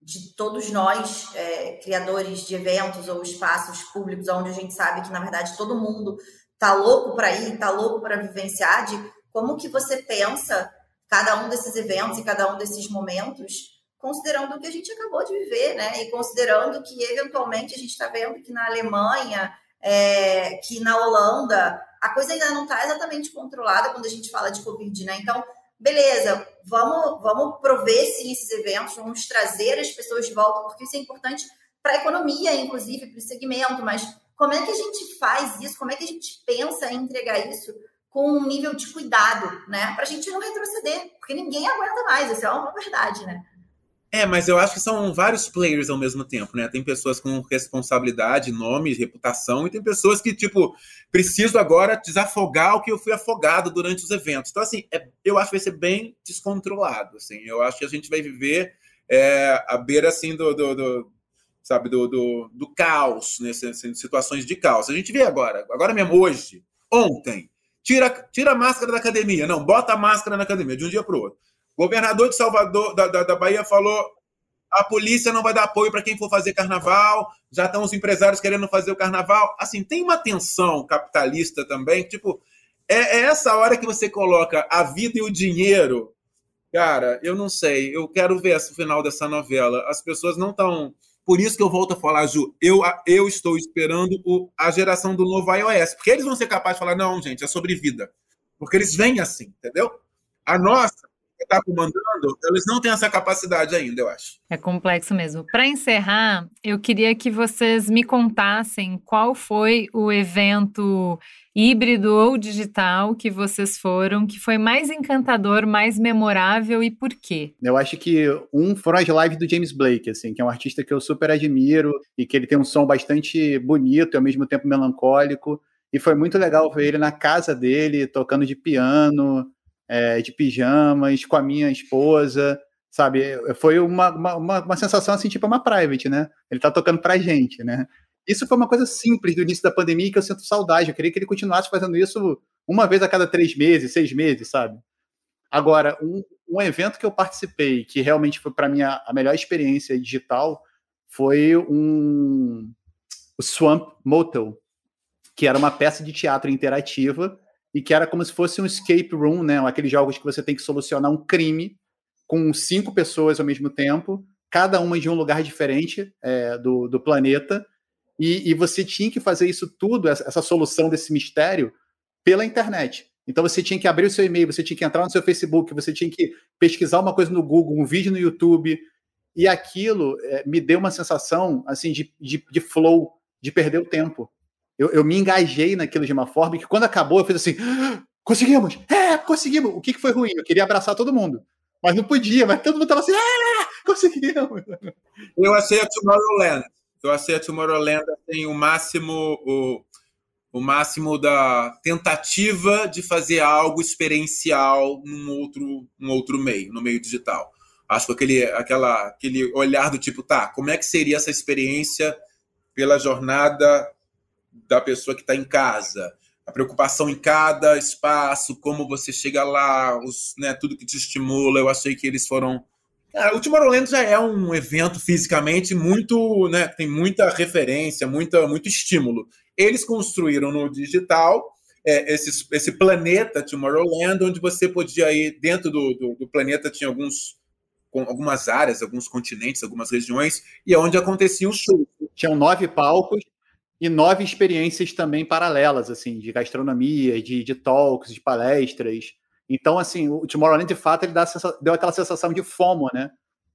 de todos nós, é, criadores de eventos ou espaços públicos, onde a gente sabe que, na verdade, todo mundo tá louco para ir, tá louco para vivenciar, de como que você pensa cada um desses eventos e cada um desses momentos, considerando o que a gente acabou de viver, né? E considerando que eventualmente a gente está vendo que na Alemanha, é, que na Holanda, a coisa ainda não está exatamente controlada quando a gente fala de Covid, né? Então, beleza, vamos, vamos prover sim esses eventos, vamos trazer as pessoas de volta, porque isso é importante para a economia, inclusive, para o segmento, mas como é que a gente faz isso? Como é que a gente pensa em entregar isso com um nível de cuidado, né? Para a gente não retroceder, porque ninguém aguenta mais, isso é uma verdade, né?
É, mas eu acho que são vários players ao mesmo tempo, né? Tem pessoas com responsabilidade, nome, reputação, e tem pessoas que, tipo, preciso agora desafogar o que eu fui afogado durante os eventos. Então, assim, é, eu acho que vai ser bem descontrolado, assim. Eu acho que a gente vai viver é, à beira, assim, do, do, do sabe, do, do, do caos, né? situações de caos. A gente vê agora, agora mesmo, hoje, ontem, tira, tira a máscara da academia. Não, bota a máscara na academia, de um dia para o outro. Governador de Salvador, da, da, da Bahia, falou: a polícia não vai dar apoio para quem for fazer carnaval, já estão os empresários querendo fazer o carnaval. Assim, tem uma tensão capitalista também, tipo, é, é essa hora que você coloca a vida e o dinheiro. Cara, eu não sei, eu quero ver o final dessa novela. As pessoas não estão. Por isso que eu volto a falar, Ju, eu, eu estou esperando o, a geração do novo iOS, porque eles vão ser capazes de falar: não, gente, é sobre vida. Porque eles vêm assim, entendeu? A nossa está comandando, eles não têm essa capacidade ainda, eu acho.
É complexo mesmo. Para encerrar, eu queria que vocês me contassem qual foi o evento híbrido ou digital que vocês foram, que foi mais encantador, mais memorável e por quê?
Eu acho que um foram as lives do James Blake, assim, que é um artista que eu super admiro e que ele tem um som bastante bonito e ao mesmo tempo melancólico. E foi muito legal ver ele na casa dele, tocando de piano, é, de pijamas, com a minha esposa, sabe? Foi uma, uma, uma, sensação assim, tipo uma private, né? Ele tá tocando pra gente, né? Isso foi uma coisa simples do início da pandemia que eu sinto saudade. Eu queria que ele continuasse fazendo isso uma vez a cada três meses, seis meses, sabe? Agora, um, um evento que eu participei, que realmente foi para mim a, a melhor experiência digital, foi um o Swamp Motel, que era uma peça de teatro interativa e que era como se fosse um escape room, né? Aqueles jogos que você tem que solucionar um crime com cinco pessoas ao mesmo tempo, cada uma de um lugar diferente é, do, do planeta, e, e, você tinha que fazer isso tudo, essa, essa, solução desse mistério, pela internet. Então você tinha que abrir o seu e-mail, você tinha que entrar no seu Facebook, você tinha que pesquisar uma coisa no Google, um vídeo no YouTube, e aquilo é, me deu uma sensação assim de, de, de flow, de perder o tempo eu, eu me engajei naquilo de uma forma que quando acabou eu fiz assim, ah, conseguimos, é, conseguimos. O que, que foi ruim? Eu queria abraçar todo mundo, mas não podia, mas todo mundo tava assim, ah, conseguimos.
Eu achei a Tomorrowland. Eu achei a Tomorrowland assim, o máximo, o, o máximo da tentativa de fazer algo experiencial num outro, num outro meio, no meio digital. Acho que aquele, aquela, aquele olhar do tipo, tá, como é que seria essa experiência pela jornada da pessoa que está em casa. A preocupação em cada espaço, como você chega lá, os, né, tudo que te estimula. Eu achei que eles foram. Cara, o Tomorrowland já é um evento fisicamente muito, né, tem muita referência, muita, muito estímulo. Eles construíram no digital é, esse, esse planeta Tomorrowland, onde você podia ir dentro do, do, do planeta tinha alguns algumas áreas, alguns continentes, algumas regiões, e é onde aconteciam os shows.
Tinham nove palcos e nove experiências também paralelas, assim, de gastronomia, de, de talks, de palestras. Então, assim, o Tomorrowland, de fato, ele dá, deu aquela sensação de FOMO, né?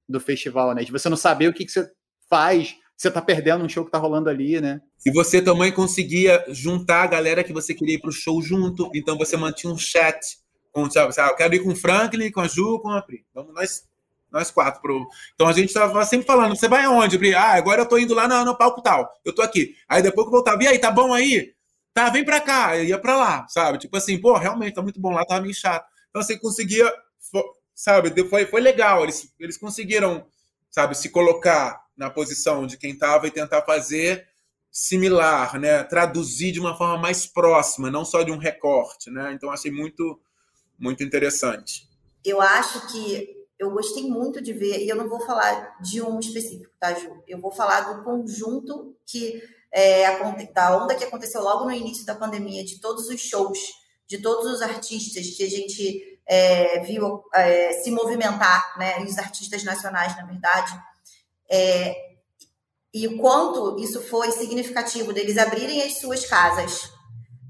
Do festival, né? De você não saber o que, que você faz, você tá perdendo um show que tá rolando ali, né?
E você também conseguia juntar a galera que você queria ir pro show junto, então você mantinha um chat com, sabe, eu quero ir com o Franklin, com a Ju, com a Pri. Vamos nós nós quatro. Pro... Então a gente estava sempre falando: você vai aonde? Bri? Ah, agora eu tô indo lá no, no palco tal. Eu tô aqui. Aí depois que eu voltava, e aí, tá bom aí? Tá, vem pra cá. Eu ia pra lá, sabe? Tipo assim, pô, realmente tá muito bom lá, tava meio chato. Então você conseguia, sabe? Foi, foi legal. Eles, eles conseguiram, sabe, se colocar na posição de quem tava e tentar fazer similar, né? Traduzir de uma forma mais próxima, não só de um recorte, né? Então achei muito, muito interessante.
Eu acho que eu gostei muito de ver, e eu não vou falar de um específico, tá, Ju? Eu vou falar do conjunto que é, da onda que aconteceu logo no início da pandemia, de todos os shows, de todos os artistas que a gente é, viu é, se movimentar, né? E os artistas nacionais, na verdade. É, e o quanto isso foi significativo deles abrirem as suas casas,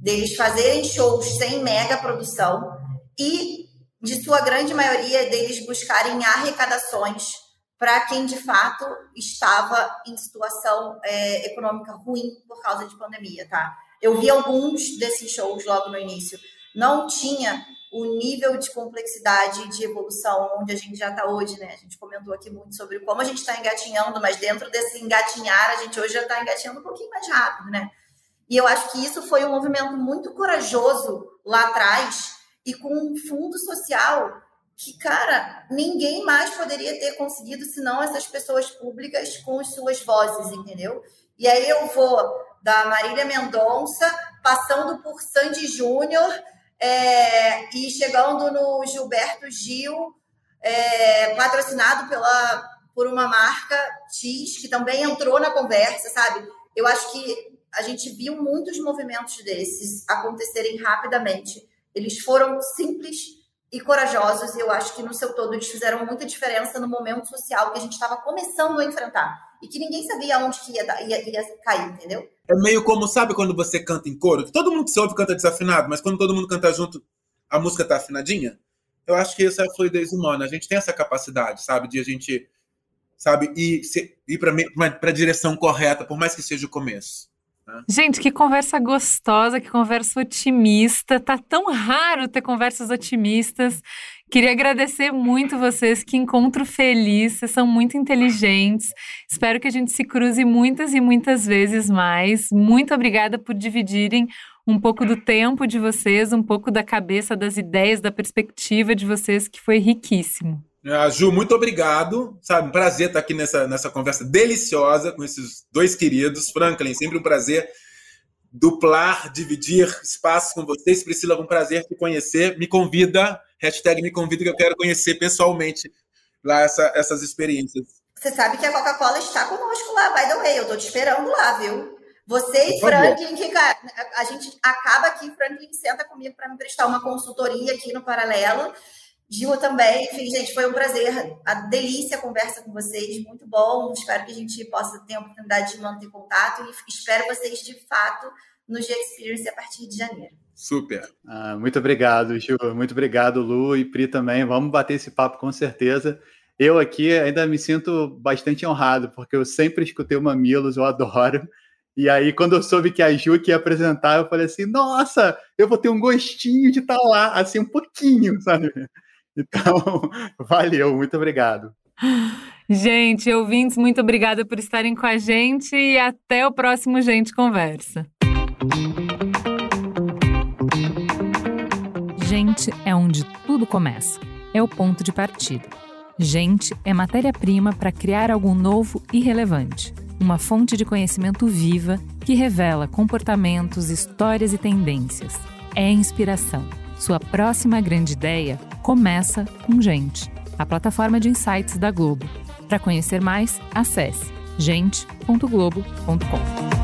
deles fazerem shows sem mega produção e de sua grande maioria deles buscarem arrecadações para quem de fato estava em situação é, econômica ruim por causa de pandemia, tá? Eu vi alguns desses shows logo no início. Não tinha o nível de complexidade de evolução onde a gente já está hoje, né? A gente comentou aqui muito sobre como a gente está engatinhando, mas dentro desse engatinhar, a gente hoje já está engatinhando um pouquinho mais rápido, né? E eu acho que isso foi um movimento muito corajoso lá atrás e com um fundo social que, cara, ninguém mais poderia ter conseguido senão essas pessoas públicas com as suas vozes, entendeu? E aí eu vou da Marília Mendonça, passando por Sandy Júnior é, e chegando no Gilberto Gil, é, patrocinado pela, por uma marca X, que também entrou na conversa, sabe? Eu acho que a gente viu muitos movimentos desses acontecerem rapidamente. Eles foram simples e corajosos, e eu acho que no seu todo eles fizeram muita diferença no momento social que a gente estava começando a enfrentar e que ninguém sabia onde que ia, ia, ia cair, entendeu?
É meio como, sabe quando você canta em coro? Que todo mundo que se ouve canta desafinado, mas quando todo mundo canta junto, a música tá afinadinha? Eu acho que essa é a fluidez humana. A gente tem essa capacidade, sabe, de a gente, sabe, ir, ir para a direção correta, por mais que seja o começo.
Gente, que conversa gostosa, que conversa otimista. Tá tão raro ter conversas otimistas. Queria agradecer muito vocês, que encontro feliz, vocês são muito inteligentes. Espero que a gente se cruze muitas e muitas vezes mais. Muito obrigada por dividirem um pouco do tempo de vocês, um pouco da cabeça, das ideias, da perspectiva de vocês, que foi riquíssimo.
Uh, Ju, muito obrigado. Sabe, um prazer estar aqui nessa, nessa conversa deliciosa com esses dois queridos. Franklin, sempre um prazer duplar, dividir espaços com vocês. Priscila, um prazer te conhecer. Me convida, hashtag me convida, que eu quero conhecer pessoalmente lá essa, essas experiências.
Você sabe que a Coca-Cola está conosco lá, by the way. Eu estou te esperando lá, viu? Você e Franklin, que a gente acaba aqui, Franklin senta comigo para me prestar uma consultoria aqui no Paralelo. Gil também, enfim, gente, foi um prazer, a delícia a conversa com vocês, muito bom. Espero que a gente possa ter a oportunidade de manter contato e espero vocês de fato no G Experience a partir de janeiro.
Super.
Ah, muito obrigado, Gil. Muito obrigado, Lu e Pri também. Vamos bater esse papo com certeza. Eu aqui ainda me sinto bastante honrado, porque eu sempre escutei o Mamilos, eu adoro. E aí, quando eu soube que a Ju que ia apresentar, eu falei assim: nossa, eu vou ter um gostinho de estar lá, assim, um pouquinho, sabe? Então, valeu, muito obrigado.
Gente, ouvintes, muito obrigada por estarem com a gente e até o próximo Gente Conversa. Gente é onde tudo começa. É o ponto de partida. Gente é matéria-prima para criar algo novo e relevante. Uma fonte de conhecimento viva que revela comportamentos, histórias e tendências. É inspiração sua próxima grande ideia começa com Gente, a plataforma de insights da Globo. Para conhecer mais, acesse gente.globo.com.